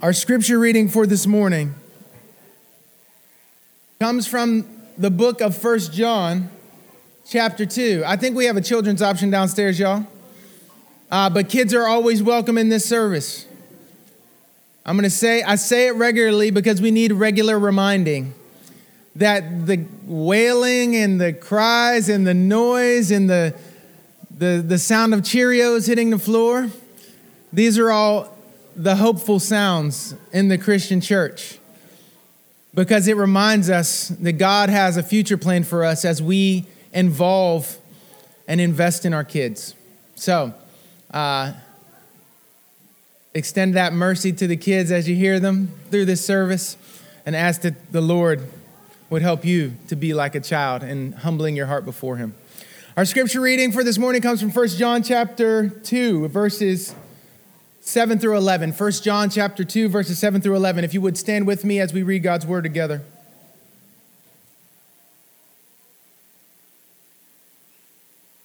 Our scripture reading for this morning comes from the book of First John, chapter 2. I think we have a children's option downstairs, y'all. Uh, but kids are always welcome in this service. I'm going to say, I say it regularly because we need regular reminding that the wailing and the cries and the noise and the, the, the sound of Cheerios hitting the floor, these are all the hopeful sounds in the Christian church because it reminds us that God has a future plan for us as we involve and invest in our kids. So, uh, extend that mercy to the kids as you hear them through this service and ask that the Lord would help you to be like a child and humbling your heart before him. Our scripture reading for this morning comes from 1 John chapter 2 verses 7 through 11. 1 John chapter 2 verses 7 through 11. If you would stand with me as we read God's word together.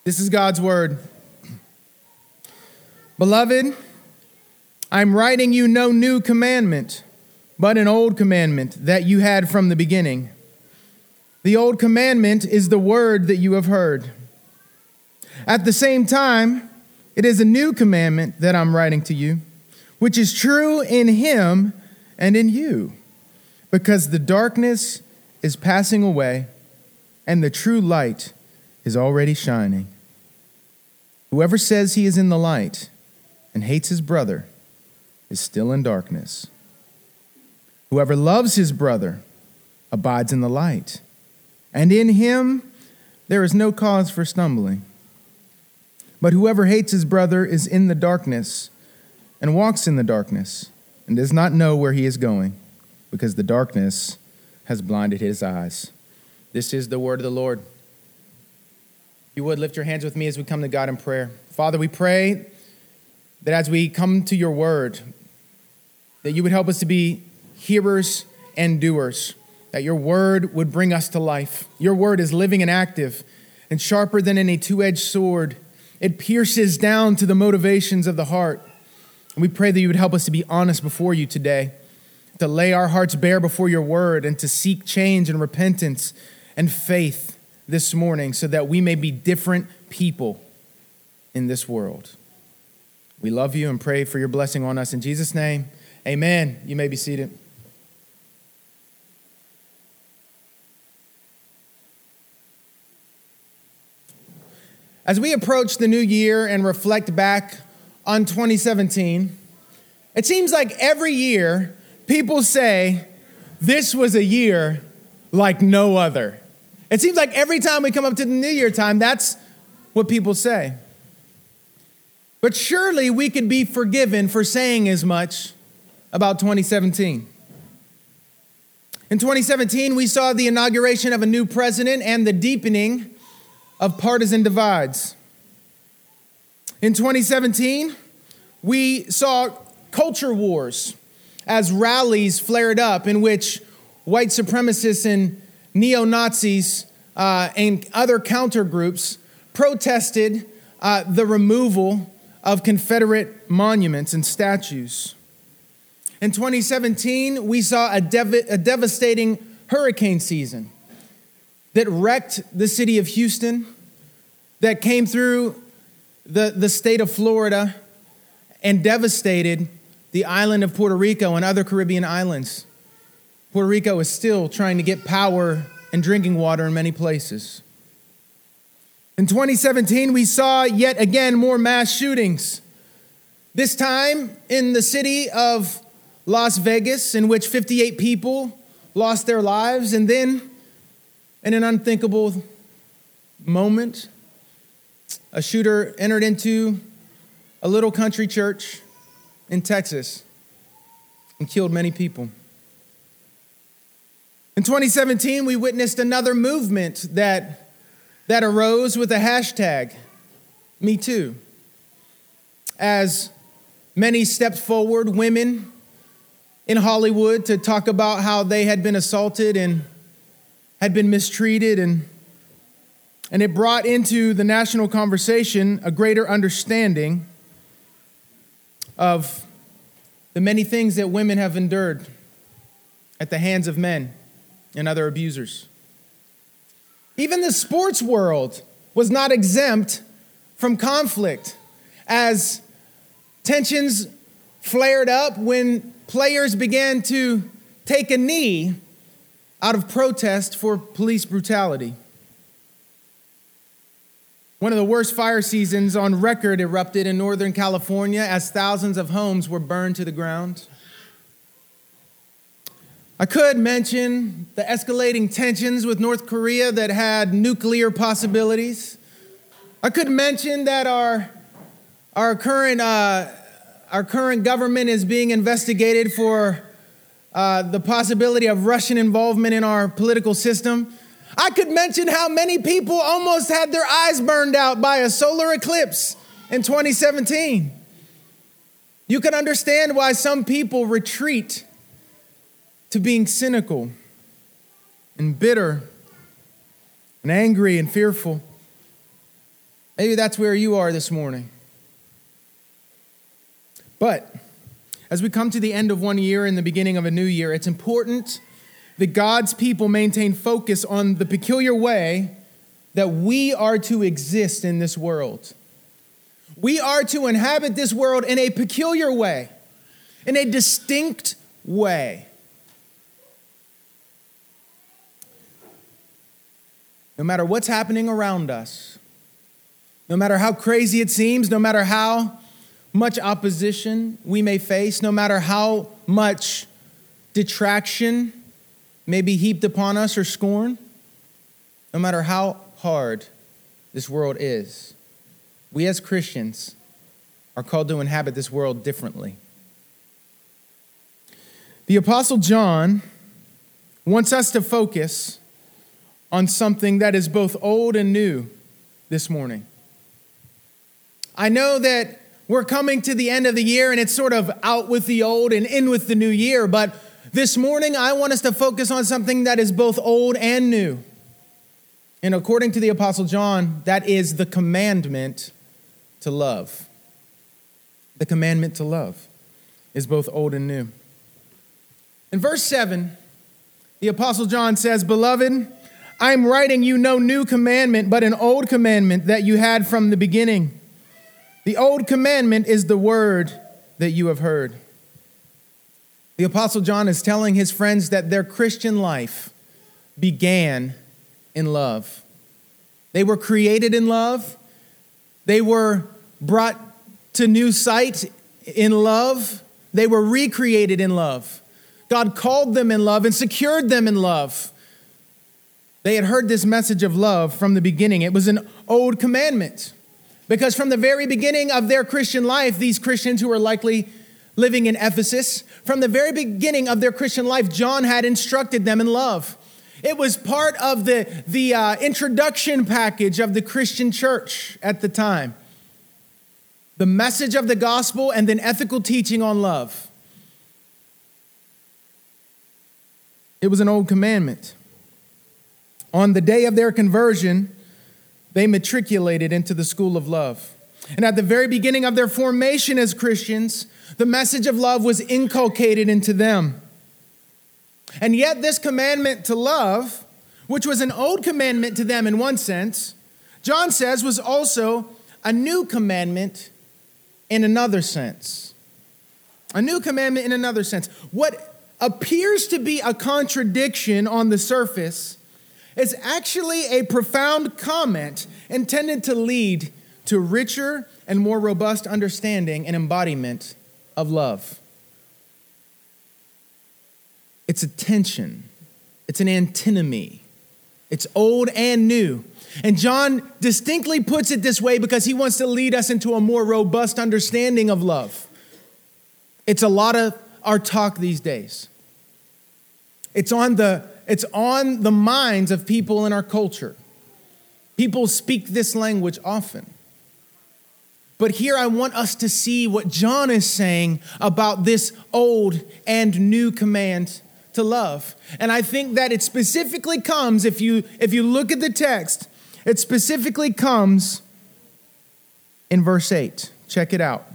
This is God's word. Beloved, I'm writing you no new commandment, but an old commandment that you had from the beginning. The old commandment is the word that you have heard. At the same time, it is a new commandment that I'm writing to you, which is true in him and in you, because the darkness is passing away and the true light is already shining. Whoever says he is in the light and hates his brother is still in darkness. Whoever loves his brother abides in the light, and in him there is no cause for stumbling. But whoever hates his brother is in the darkness and walks in the darkness and does not know where he is going because the darkness has blinded his eyes. This is the word of the Lord. You would lift your hands with me as we come to God in prayer. Father, we pray that as we come to your word, that you would help us to be hearers and doers, that your word would bring us to life. Your word is living and active and sharper than any two edged sword it pierces down to the motivations of the heart. And we pray that you would help us to be honest before you today, to lay our hearts bare before your word, and to seek change and repentance and faith this morning so that we may be different people in this world. We love you and pray for your blessing on us. In Jesus' name, amen. You may be seated. As we approach the new year and reflect back on 2017, it seems like every year people say, This was a year like no other. It seems like every time we come up to the new year time, that's what people say. But surely we could be forgiven for saying as much about 2017. In 2017, we saw the inauguration of a new president and the deepening of partisan divides. In 2017, we saw culture wars as rallies flared up in which white supremacists and neo Nazis uh, and other counter groups protested uh, the removal of Confederate monuments and statues. In 2017, we saw a, dev- a devastating hurricane season that wrecked the city of Houston, that came through the, the state of Florida and devastated the island of Puerto Rico and other Caribbean islands. Puerto Rico is still trying to get power and drinking water in many places. In 2017, we saw yet again more mass shootings. This time in the city of Las Vegas, in which 58 people lost their lives, and then in an unthinkable moment, a shooter entered into a little country church in Texas and killed many people. In 2017, we witnessed another movement that, that arose with a hashtag, Me Too. As many stepped forward, women in Hollywood, to talk about how they had been assaulted and had been mistreated and and it brought into the national conversation a greater understanding of the many things that women have endured at the hands of men and other abusers. Even the sports world was not exempt from conflict as tensions flared up when players began to take a knee out of protest for police brutality. One of the worst fire seasons on record erupted in Northern California as thousands of homes were burned to the ground. I could mention the escalating tensions with North Korea that had nuclear possibilities. I could mention that our, our, current, uh, our current government is being investigated for uh, the possibility of Russian involvement in our political system. I could mention how many people almost had their eyes burned out by a solar eclipse in 2017. You can understand why some people retreat to being cynical and bitter and angry and fearful. Maybe that's where you are this morning. But as we come to the end of one year and the beginning of a new year, it's important that God's people maintain focus on the peculiar way that we are to exist in this world. We are to inhabit this world in a peculiar way, in a distinct way. No matter what's happening around us, no matter how crazy it seems, no matter how much opposition we may face, no matter how much detraction may be heaped upon us or scorn, no matter how hard this world is, we as Christians are called to inhabit this world differently. The Apostle John wants us to focus on something that is both old and new this morning. I know that we're coming to the end of the year and it's sort of out with the old and in with the new year, but this morning I want us to focus on something that is both old and new. And according to the Apostle John, that is the commandment to love. The commandment to love is both old and new. In verse 7, the Apostle John says, Beloved, I'm writing you no new commandment, but an old commandment that you had from the beginning. The old commandment is the word that you have heard. The Apostle John is telling his friends that their Christian life began in love. They were created in love, they were brought to new sight in love, they were recreated in love. God called them in love and secured them in love. They had heard this message of love from the beginning. It was an old commandment. Because from the very beginning of their Christian life, these Christians who were likely living in Ephesus, from the very beginning of their Christian life, John had instructed them in love. It was part of the, the uh, introduction package of the Christian church at the time. The message of the gospel and then ethical teaching on love. It was an old commandment. On the day of their conversion, they matriculated into the school of love. And at the very beginning of their formation as Christians, the message of love was inculcated into them. And yet, this commandment to love, which was an old commandment to them in one sense, John says was also a new commandment in another sense. A new commandment in another sense. What appears to be a contradiction on the surface is actually a profound comment intended to lead to richer and more robust understanding and embodiment of love. It's a tension, it's an antinomy, it's old and new. And John distinctly puts it this way because he wants to lead us into a more robust understanding of love. It's a lot of our talk these days. It's on the it's on the minds of people in our culture. People speak this language often. But here I want us to see what John is saying about this old and new command to love. And I think that it specifically comes if you if you look at the text, it specifically comes in verse 8. Check it out.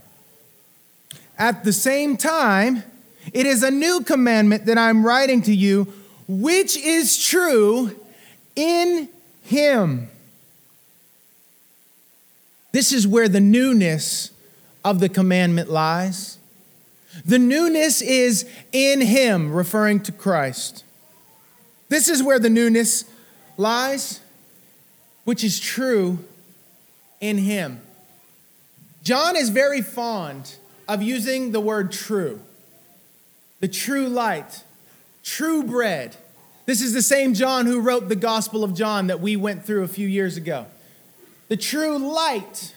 At the same time, it is a new commandment that I'm writing to you, which is true in Him. This is where the newness of the commandment lies. The newness is in Him, referring to Christ. This is where the newness lies, which is true in Him. John is very fond of using the word true the true light, true bread. This is the same John who wrote the Gospel of John that we went through a few years ago. The true light.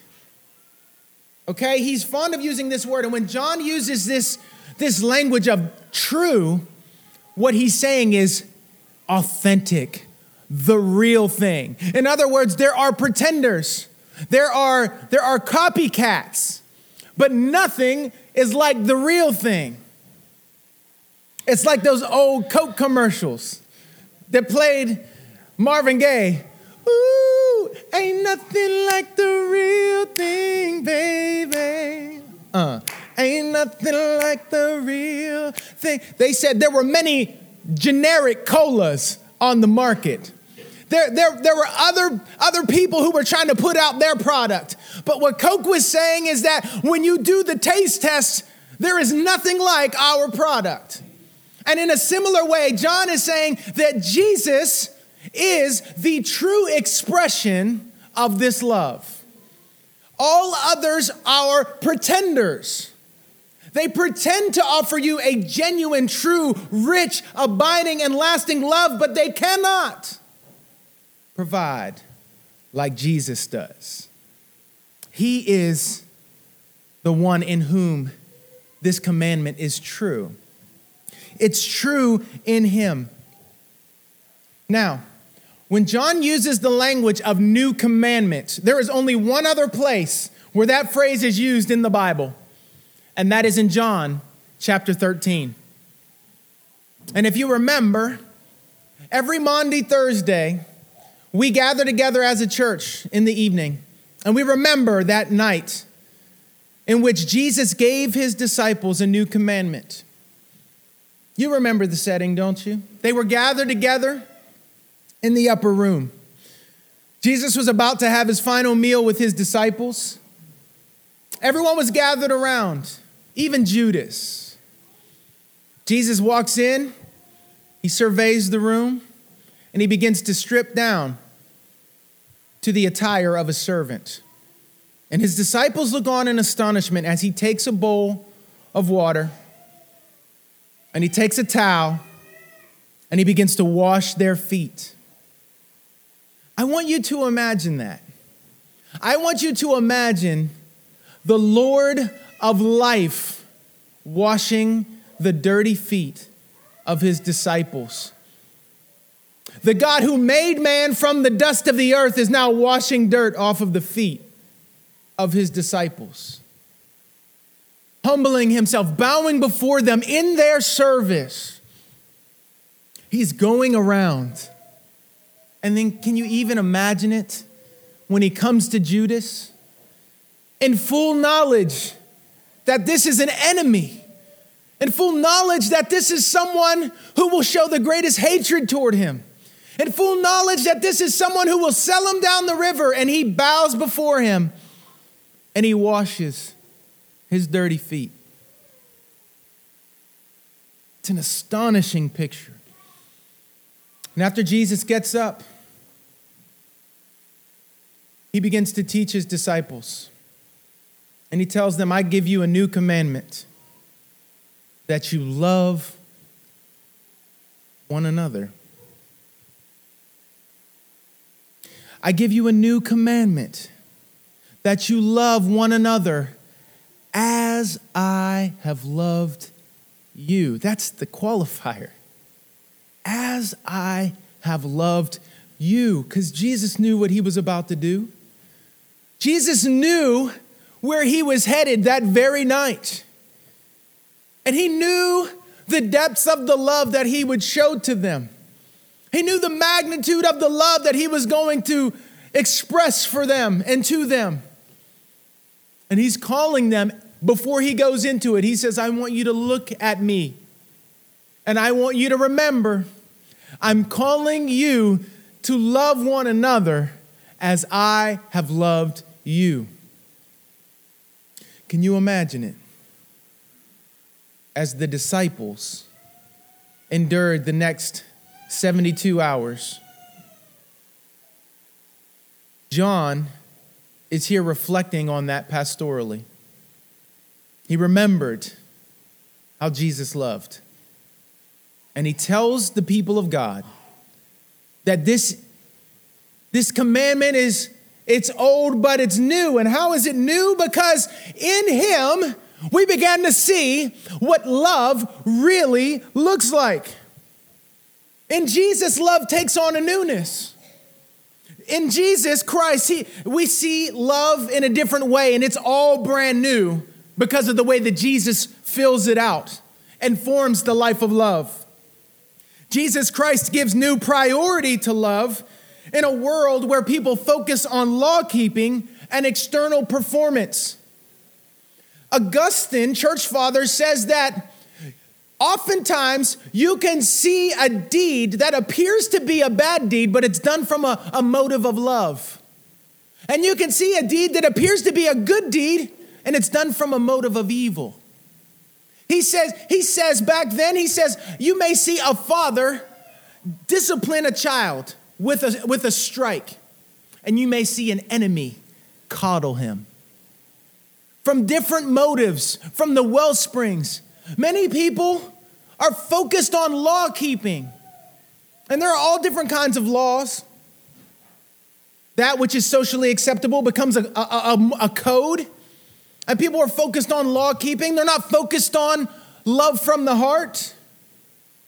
Okay, he's fond of using this word. And when John uses this, this language of true, what he's saying is authentic, the real thing. In other words, there are pretenders, there are, there are copycats, but nothing is like the real thing. It's like those old Coke commercials that played Marvin Gaye. Ooh, ain't nothing like the real thing, baby. Uh, ain't nothing like the real thing. They said there were many generic colas on the market. There, there, there were other, other people who were trying to put out their product. But what Coke was saying is that when you do the taste test, there is nothing like our product. And in a similar way, John is saying that Jesus is the true expression of this love. All others are pretenders. They pretend to offer you a genuine, true, rich, abiding, and lasting love, but they cannot provide like Jesus does. He is the one in whom this commandment is true. It's true in him. Now, when John uses the language of new commandment, there is only one other place where that phrase is used in the Bible, and that is in John chapter 13. And if you remember, every Maundy Thursday, we gather together as a church in the evening, and we remember that night in which Jesus gave his disciples a new commandment. You remember the setting, don't you? They were gathered together in the upper room. Jesus was about to have his final meal with his disciples. Everyone was gathered around, even Judas. Jesus walks in, he surveys the room, and he begins to strip down to the attire of a servant. And his disciples look on in astonishment as he takes a bowl of water and he takes a towel and he begins to wash their feet. I want you to imagine that. I want you to imagine the Lord of life washing the dirty feet of his disciples. The God who made man from the dust of the earth is now washing dirt off of the feet of his disciples humbling himself, bowing before them in their service. He's going around. And then, can you even imagine it when he comes to Judas? In full knowledge that this is an enemy, in full knowledge that this is someone who will show the greatest hatred toward him, in full knowledge that this is someone who will sell him down the river, and he bows before him and he washes his dirty feet. It's an astonishing picture. And after Jesus gets up, he begins to teach his disciples. And he tells them, I give you a new commandment that you love one another. I give you a new commandment that you love one another as I have loved you. That's the qualifier. As I have loved you, because Jesus knew what he was about to do. Jesus knew where he was headed that very night. And he knew the depths of the love that he would show to them. He knew the magnitude of the love that he was going to express for them and to them. And he's calling them before he goes into it, he says, I want you to look at me. And I want you to remember, I'm calling you to love one another as I have loved you. Can you imagine it? As the disciples endured the next 72 hours, John is here reflecting on that pastorally. He remembered how Jesus loved. And he tells the people of God that this, this commandment is it's old but it's new. And how is it new? Because in him we began to see what love really looks like. In Jesus, love takes on a newness. In Jesus Christ, he, we see love in a different way, and it's all brand new because of the way that Jesus fills it out and forms the life of love. Jesus Christ gives new priority to love in a world where people focus on law keeping and external performance. Augustine, church father, says that oftentimes you can see a deed that appears to be a bad deed, but it's done from a, a motive of love. And you can see a deed that appears to be a good deed, and it's done from a motive of evil. He says, he says back then, he says, you may see a father discipline a child with a, with a strike, and you may see an enemy coddle him. From different motives, from the well springs, many people are focused on law keeping. And there are all different kinds of laws. That which is socially acceptable becomes a, a, a, a code and people are focused on law keeping, they're not focused on love from the heart.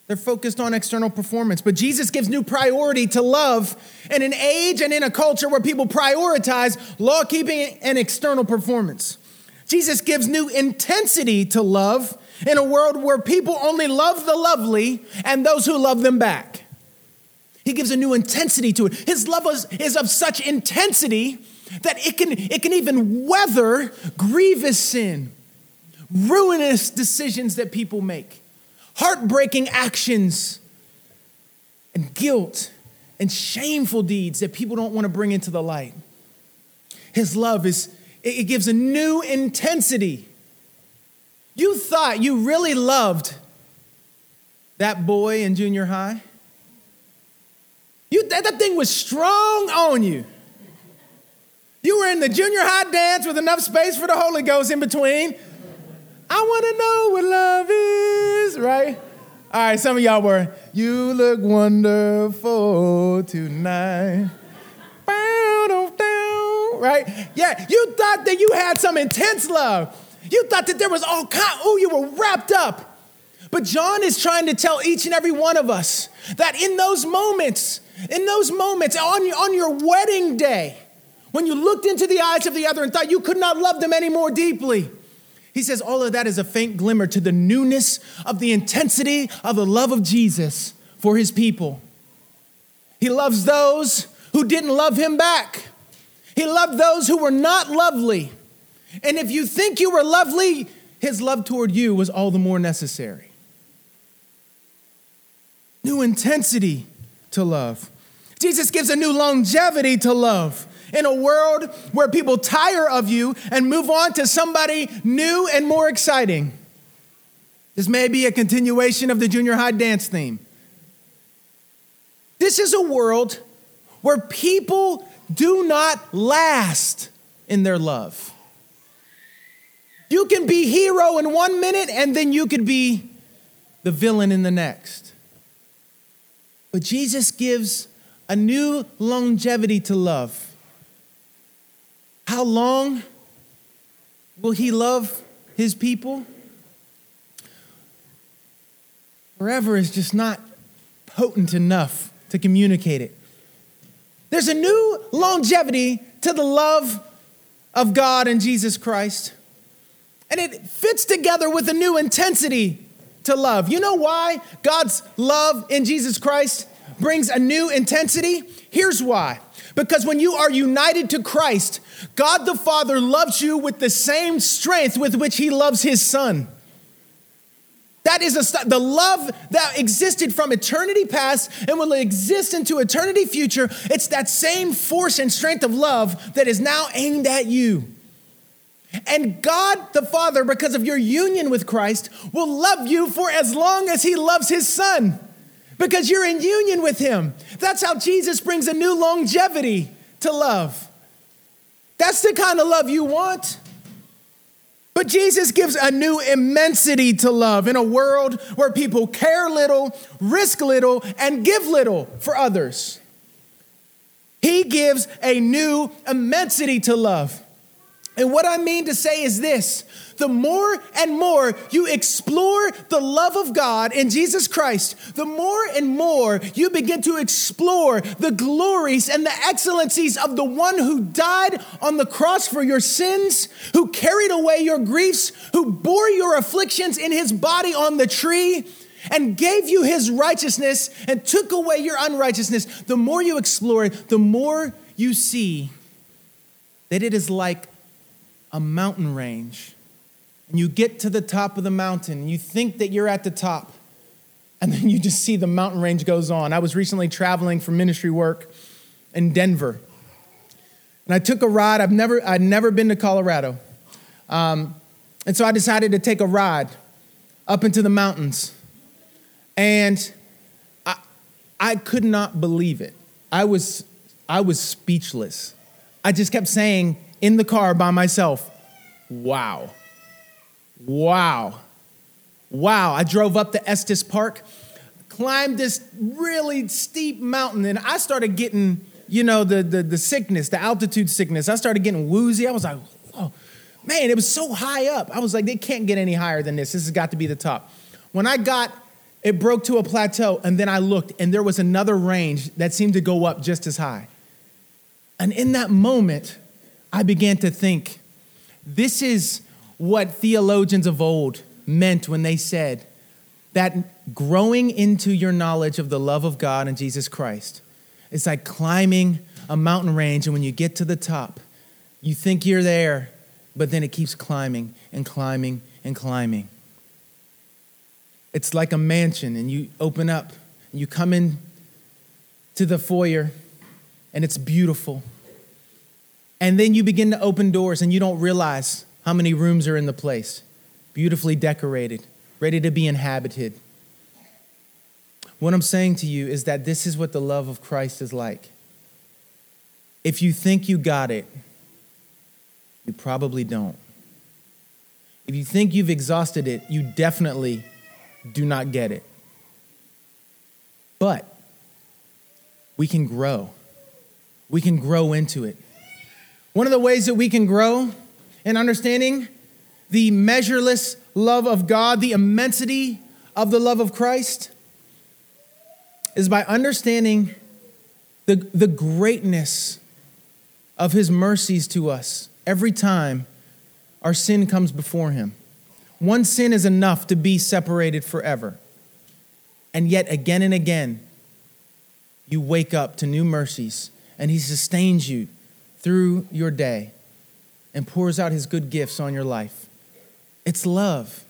They're focused on external performance. But Jesus gives new priority to love in an age and in a culture where people prioritize law keeping and external performance. Jesus gives new intensity to love in a world where people only love the lovely and those who love them back. He gives a new intensity to it. His love is, is of such intensity that it can, it can even weather grievous sin, ruinous decisions that people make, heartbreaking actions, and guilt and shameful deeds that people don't want to bring into the light. His love is, it gives a new intensity. You thought you really loved that boy in junior high? You, that, that thing was strong on you. You were in the junior high dance with enough space for the Holy Ghost in between. I want to know what love is, right? All right, some of y'all were, you look wonderful tonight. Right? Yeah, you thought that you had some intense love. You thought that there was all kind, oh, you were wrapped up. But John is trying to tell each and every one of us that in those moments, in those moments, on, on your wedding day, when you looked into the eyes of the other and thought you could not love them any more deeply. He says all of that is a faint glimmer to the newness of the intensity of the love of Jesus for his people. He loves those who didn't love him back. He loved those who were not lovely. And if you think you were lovely, his love toward you was all the more necessary. New intensity to love. Jesus gives a new longevity to love in a world where people tire of you and move on to somebody new and more exciting. This may be a continuation of the junior high dance theme. This is a world where people do not last in their love. You can be hero in one minute and then you could be the villain in the next. But Jesus gives a new longevity to love. How long will he love his people? Forever is just not potent enough to communicate it. There's a new longevity to the love of God and Jesus Christ. And it fits together with a new intensity to love. You know why God's love in Jesus Christ brings a new intensity? Here's why Because when you are united to Christ, God the Father loves you with the same strength with which he loves his son. That is a, the love that existed from eternity past and will exist into eternity future. It's that same force and strength of love that is now aimed at you. And God the Father, because of your union with Christ, will love you for as long as He loves His Son, because you're in union with Him. That's how Jesus brings a new longevity to love. That's the kind of love you want. But Jesus gives a new immensity to love in a world where people care little, risk little, and give little for others. He gives a new immensity to love. And what I mean to say is this the more and more you explore the love of God in Jesus Christ, the more and more you begin to explore the glories and the excellencies of the one who died on the cross for your sins, who carried away your griefs, who bore your afflictions in his body on the tree. And gave you his righteousness and took away your unrighteousness. The more you explore it, the more you see that it is like a mountain range and you get to the top of the mountain and you think that you're at the top and then you just see the mountain range goes on. I was recently traveling for ministry work in Denver. And I took a ride. I've never, I'd never been to Colorado. Um, and so I decided to take a ride up into the mountains. And I, I could not believe it. I was, I was speechless. I just kept saying in the car by myself, wow. Wow. Wow. I drove up to Estes Park, climbed this really steep mountain, and I started getting, you know, the, the, the sickness, the altitude sickness. I started getting woozy. I was like, oh, man, it was so high up. I was like, they can't get any higher than this. This has got to be the top. When I got, it broke to a plateau, and then I looked, and there was another range that seemed to go up just as high. And in that moment, I began to think, this is what theologians of old meant when they said that growing into your knowledge of the love of God and Jesus Christ is like climbing a mountain range, and when you get to the top, you think you're there, but then it keeps climbing and climbing and climbing. It's like a mansion, and you open up, and you come in to the foyer, and it's beautiful. And then you begin to open doors, and you don't realize how many rooms are in the place? Beautifully decorated, ready to be inhabited. What I'm saying to you is that this is what the love of Christ is like. If you think you got it, you probably don't. If you think you've exhausted it, you definitely do not get it. But we can grow. We can grow into it. One of the ways that we can grow and understanding the measureless love of God, the immensity of the love of Christ, is by understanding the, the greatness of his mercies to us every time our sin comes before him. One sin is enough to be separated forever. And yet, again and again, you wake up to new mercies, and he sustains you through your day and pours out his good gifts on your life. It's love.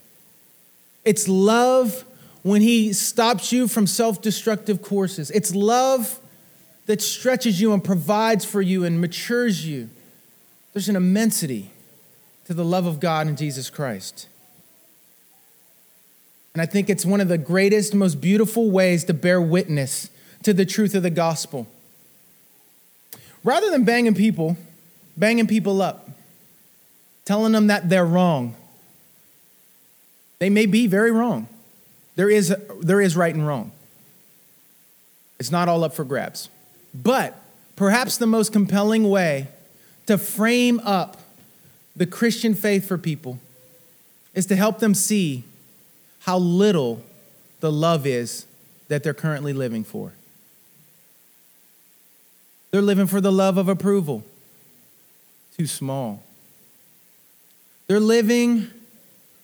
It's love when he stops you from self destructive courses. It's love that stretches you and provides for you and matures you. There's an immensity to the love of God in Jesus Christ. And I think it's one of the greatest, most beautiful ways to bear witness to the truth of the gospel. Rather than banging people, banging people up, telling them that they're wrong. They may be very wrong. There is, there is right and wrong. It's not all up for grabs. But perhaps the most compelling way to frame up the Christian faith for people is to help them see how little the love is that they're currently living for. They're living for the love of approval. Too small. They're living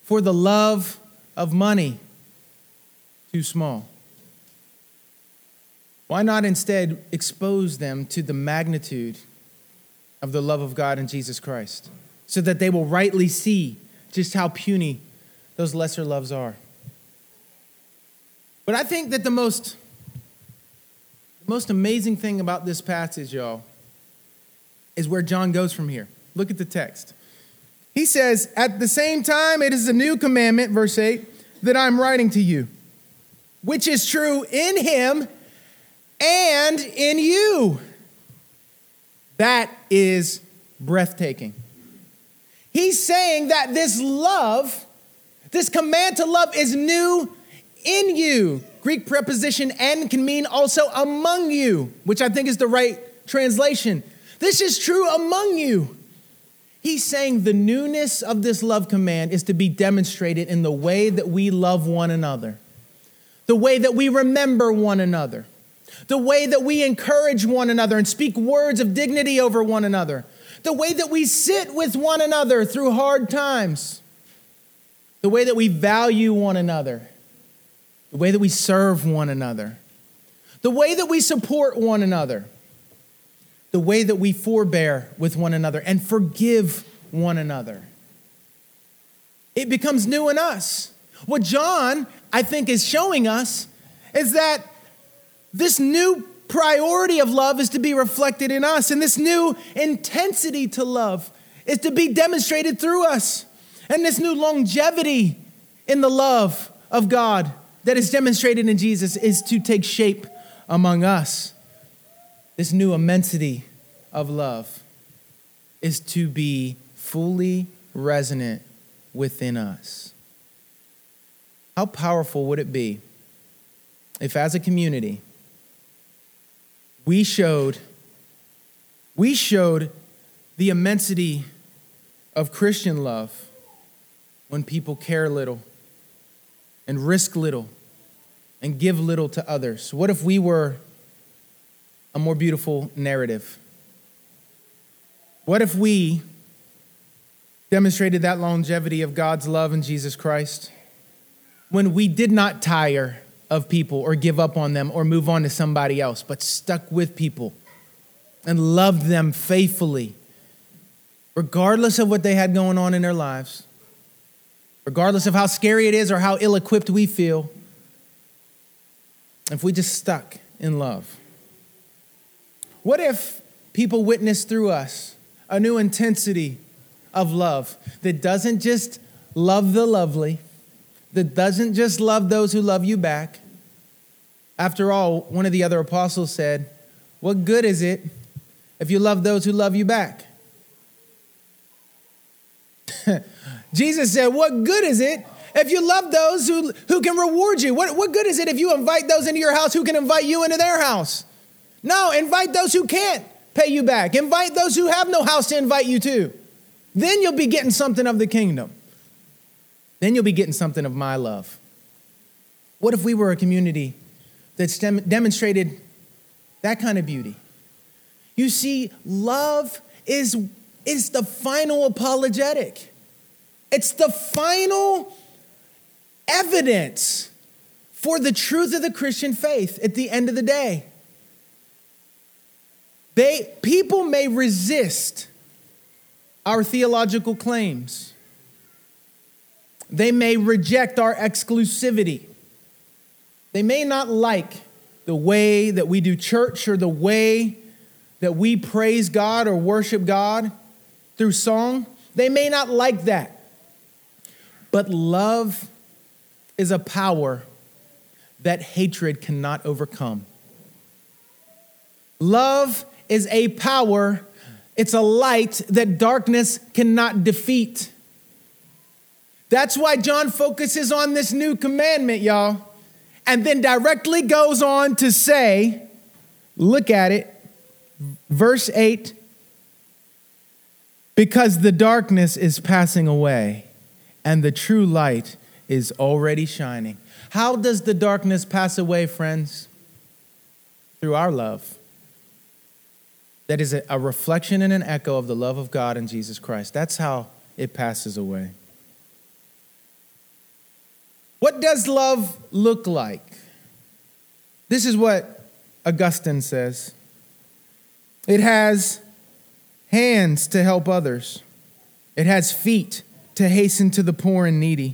for the love of money. Too small. Why not instead expose them to the magnitude of the love of God in Jesus Christ so that they will rightly see just how puny those lesser loves are? But I think that the most, the most amazing thing about this passage, y'all, is where John goes from here. Look at the text. He says, At the same time, it is a new commandment, verse 8, that I'm writing to you, which is true in him and in you. That is breathtaking. He's saying that this love, this command to love, is new in you. Greek preposition "en" can mean also among you, which I think is the right translation. This is true among you. He's saying the newness of this love command is to be demonstrated in the way that we love one another, the way that we remember one another, the way that we encourage one another and speak words of dignity over one another, the way that we sit with one another through hard times, the way that we value one another, the way that we serve one another, the way that we support one another the way that we forbear with one another and forgive one another. It becomes new in us. What John, I think, is showing us is that this new priority of love is to be reflected in us, and this new intensity to love is to be demonstrated through us, and this new longevity in the love of God that is demonstrated in Jesus is to take shape among us this new immensity of love is to be fully resonant within us. How powerful would it be if, as a community, we showed, we showed the immensity of Christian love when people care little and risk little and give little to others? What if we were a more beautiful narrative? What if we demonstrated that longevity of God's love in Jesus Christ when we did not tire of people or give up on them or move on to somebody else, but stuck with people and loved them faithfully, regardless of what they had going on in their lives, regardless of how scary it is or how ill equipped we feel, if we just stuck in love? What if people witness through us a new intensity of love that doesn't just love the lovely, that doesn't just love those who love you back? After all, one of the other apostles said, What good is it if you love those who love you back? Jesus said, What good is it if you love those who, who can reward you? What, what good is it if you invite those into your house who can invite you into their house? No, invite those who can't pay you back. Invite those who have no house to invite you to. Then you'll be getting something of the kingdom. Then you'll be getting something of my love. What if we were a community that's dem- demonstrated that kind of beauty? You see, love is, is the final apologetic, it's the final evidence for the truth of the Christian faith at the end of the day. They, people may resist our theological claims. They may reject our exclusivity. They may not like the way that we do church or the way that we praise God or worship God through song. They may not like that. But love is a power that hatred cannot overcome. Love is a power, it's a light that darkness cannot defeat. That's why John focuses on this new commandment, y'all, and then directly goes on to say, look at it, verse 8 because the darkness is passing away and the true light is already shining. How does the darkness pass away, friends? Through our love that is a, reflection and an echo of the love of God in Jesus Christ. That's how it passes away. What does love look like? This is what Augustine says. It has hands to help others, it has feet to hasten to the poor and needy,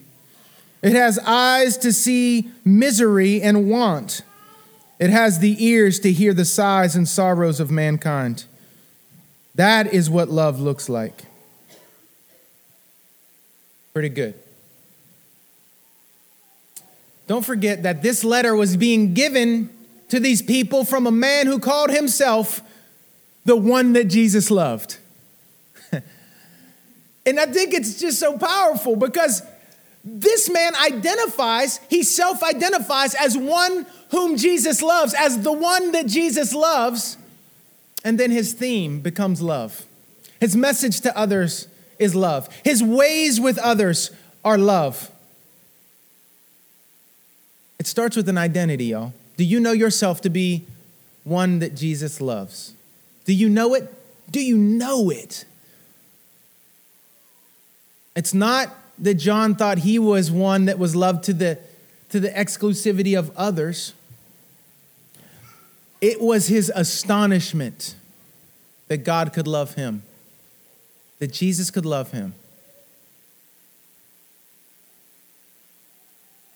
it has eyes to see misery and want, it has the ears to hear the sighs and sorrows of mankind. That is what love looks like. Pretty good. Don't forget that this letter was being given to these people from a man who called himself the one that Jesus loved. and I think it's just so powerful because this man identifies, he self identifies as one whom Jesus loves, as the one that Jesus loves. And then his theme becomes love. His message to others is love. His ways with others are love. It starts with an identity, y'all. Do you know yourself to be one that Jesus loves? Do you know it? Do you know it? It's not that John thought he was one that was loved to the, to the exclusivity of others. It was his astonishment that God could love him, that Jesus could love him.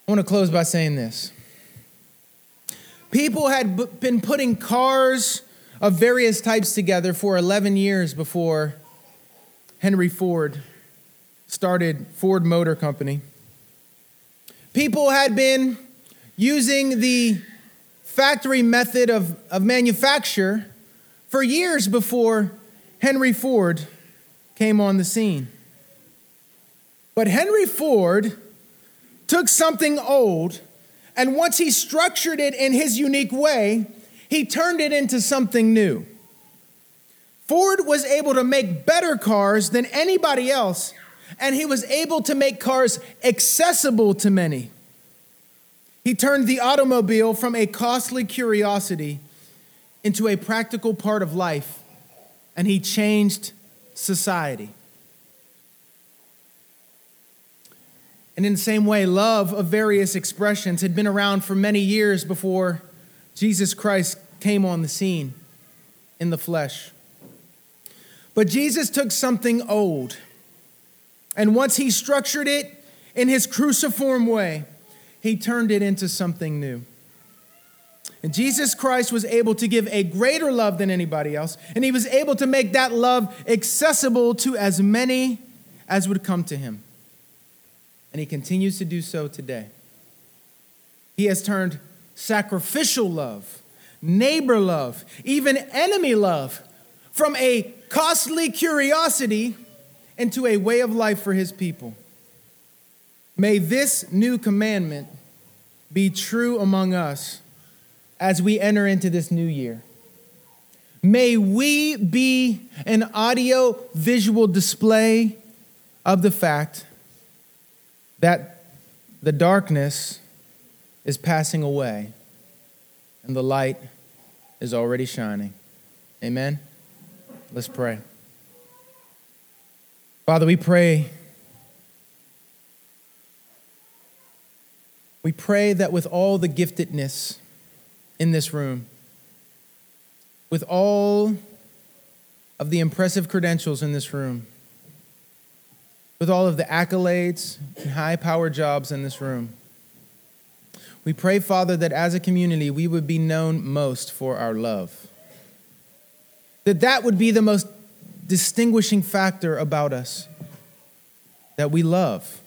I want to close by saying this. People had been putting cars of various types together for 11 years before Henry Ford started Ford Motor Company. People had been using the factory method of, of manufacture for years before Henry Ford came on the scene. But Henry Ford took something old, and once he structured it in his unique way, he turned it into something new. Ford was able to make better cars than anybody else, and he was able to make cars accessible to many. He turned the automobile from a costly curiosity into a practical part of life, and he changed society. And in the same way, love of various expressions had been around for many years before Jesus Christ came on the scene in the flesh. But Jesus took something old, and once he structured it in his cruciform way, he turned it into something new. And Jesus Christ was able to give a greater love than anybody else, and he was able to make that love accessible to as many as would come to him. And he continues to do so today. He has turned sacrificial love, neighbor love, even enemy love from a costly curiosity into a way of life for his people. May this new commandment be true among us as we enter into this new year. May we be an audio visual display of the fact that the darkness is passing away and the light is already shining. Amen. Let's pray. Father, we pray. We pray that with all the giftedness in this room, with all of the impressive credentials in this room, with all of the accolades and high power jobs in this room. We pray, Father, that as a community we would be known most for our love. That that would be the most distinguishing factor about us. That we love,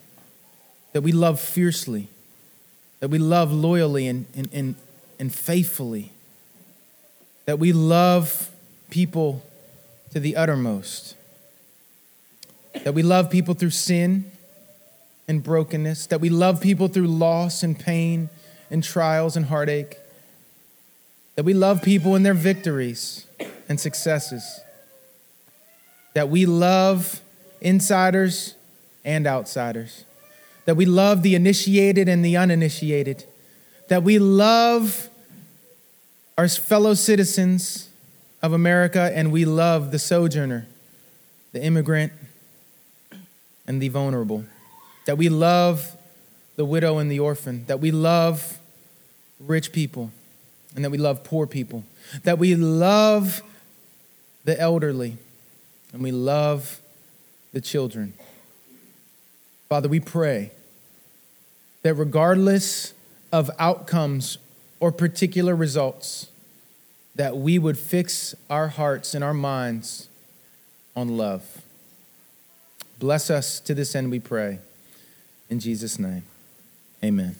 that we love fiercely, that we love loyally and, and, and, and faithfully, that we love people to the uttermost that we love people through sin and brokenness, that we love people through loss and pain and trials and heartache, that we love people in their victories and successes, that we love insiders and outsiders, that we love the initiated and the uninitiated, that we love our fellow citizens of America and we love the sojourner, the immigrant, and the vulnerable, that we love the widow and the orphan, that we love rich people, and that we love poor people, that we love the elderly, and we love the children. Father, we pray that regardless of outcomes or particular results, that we would fix our hearts and our minds on love. Bless us to this end, we pray. In Jesus' name, amen.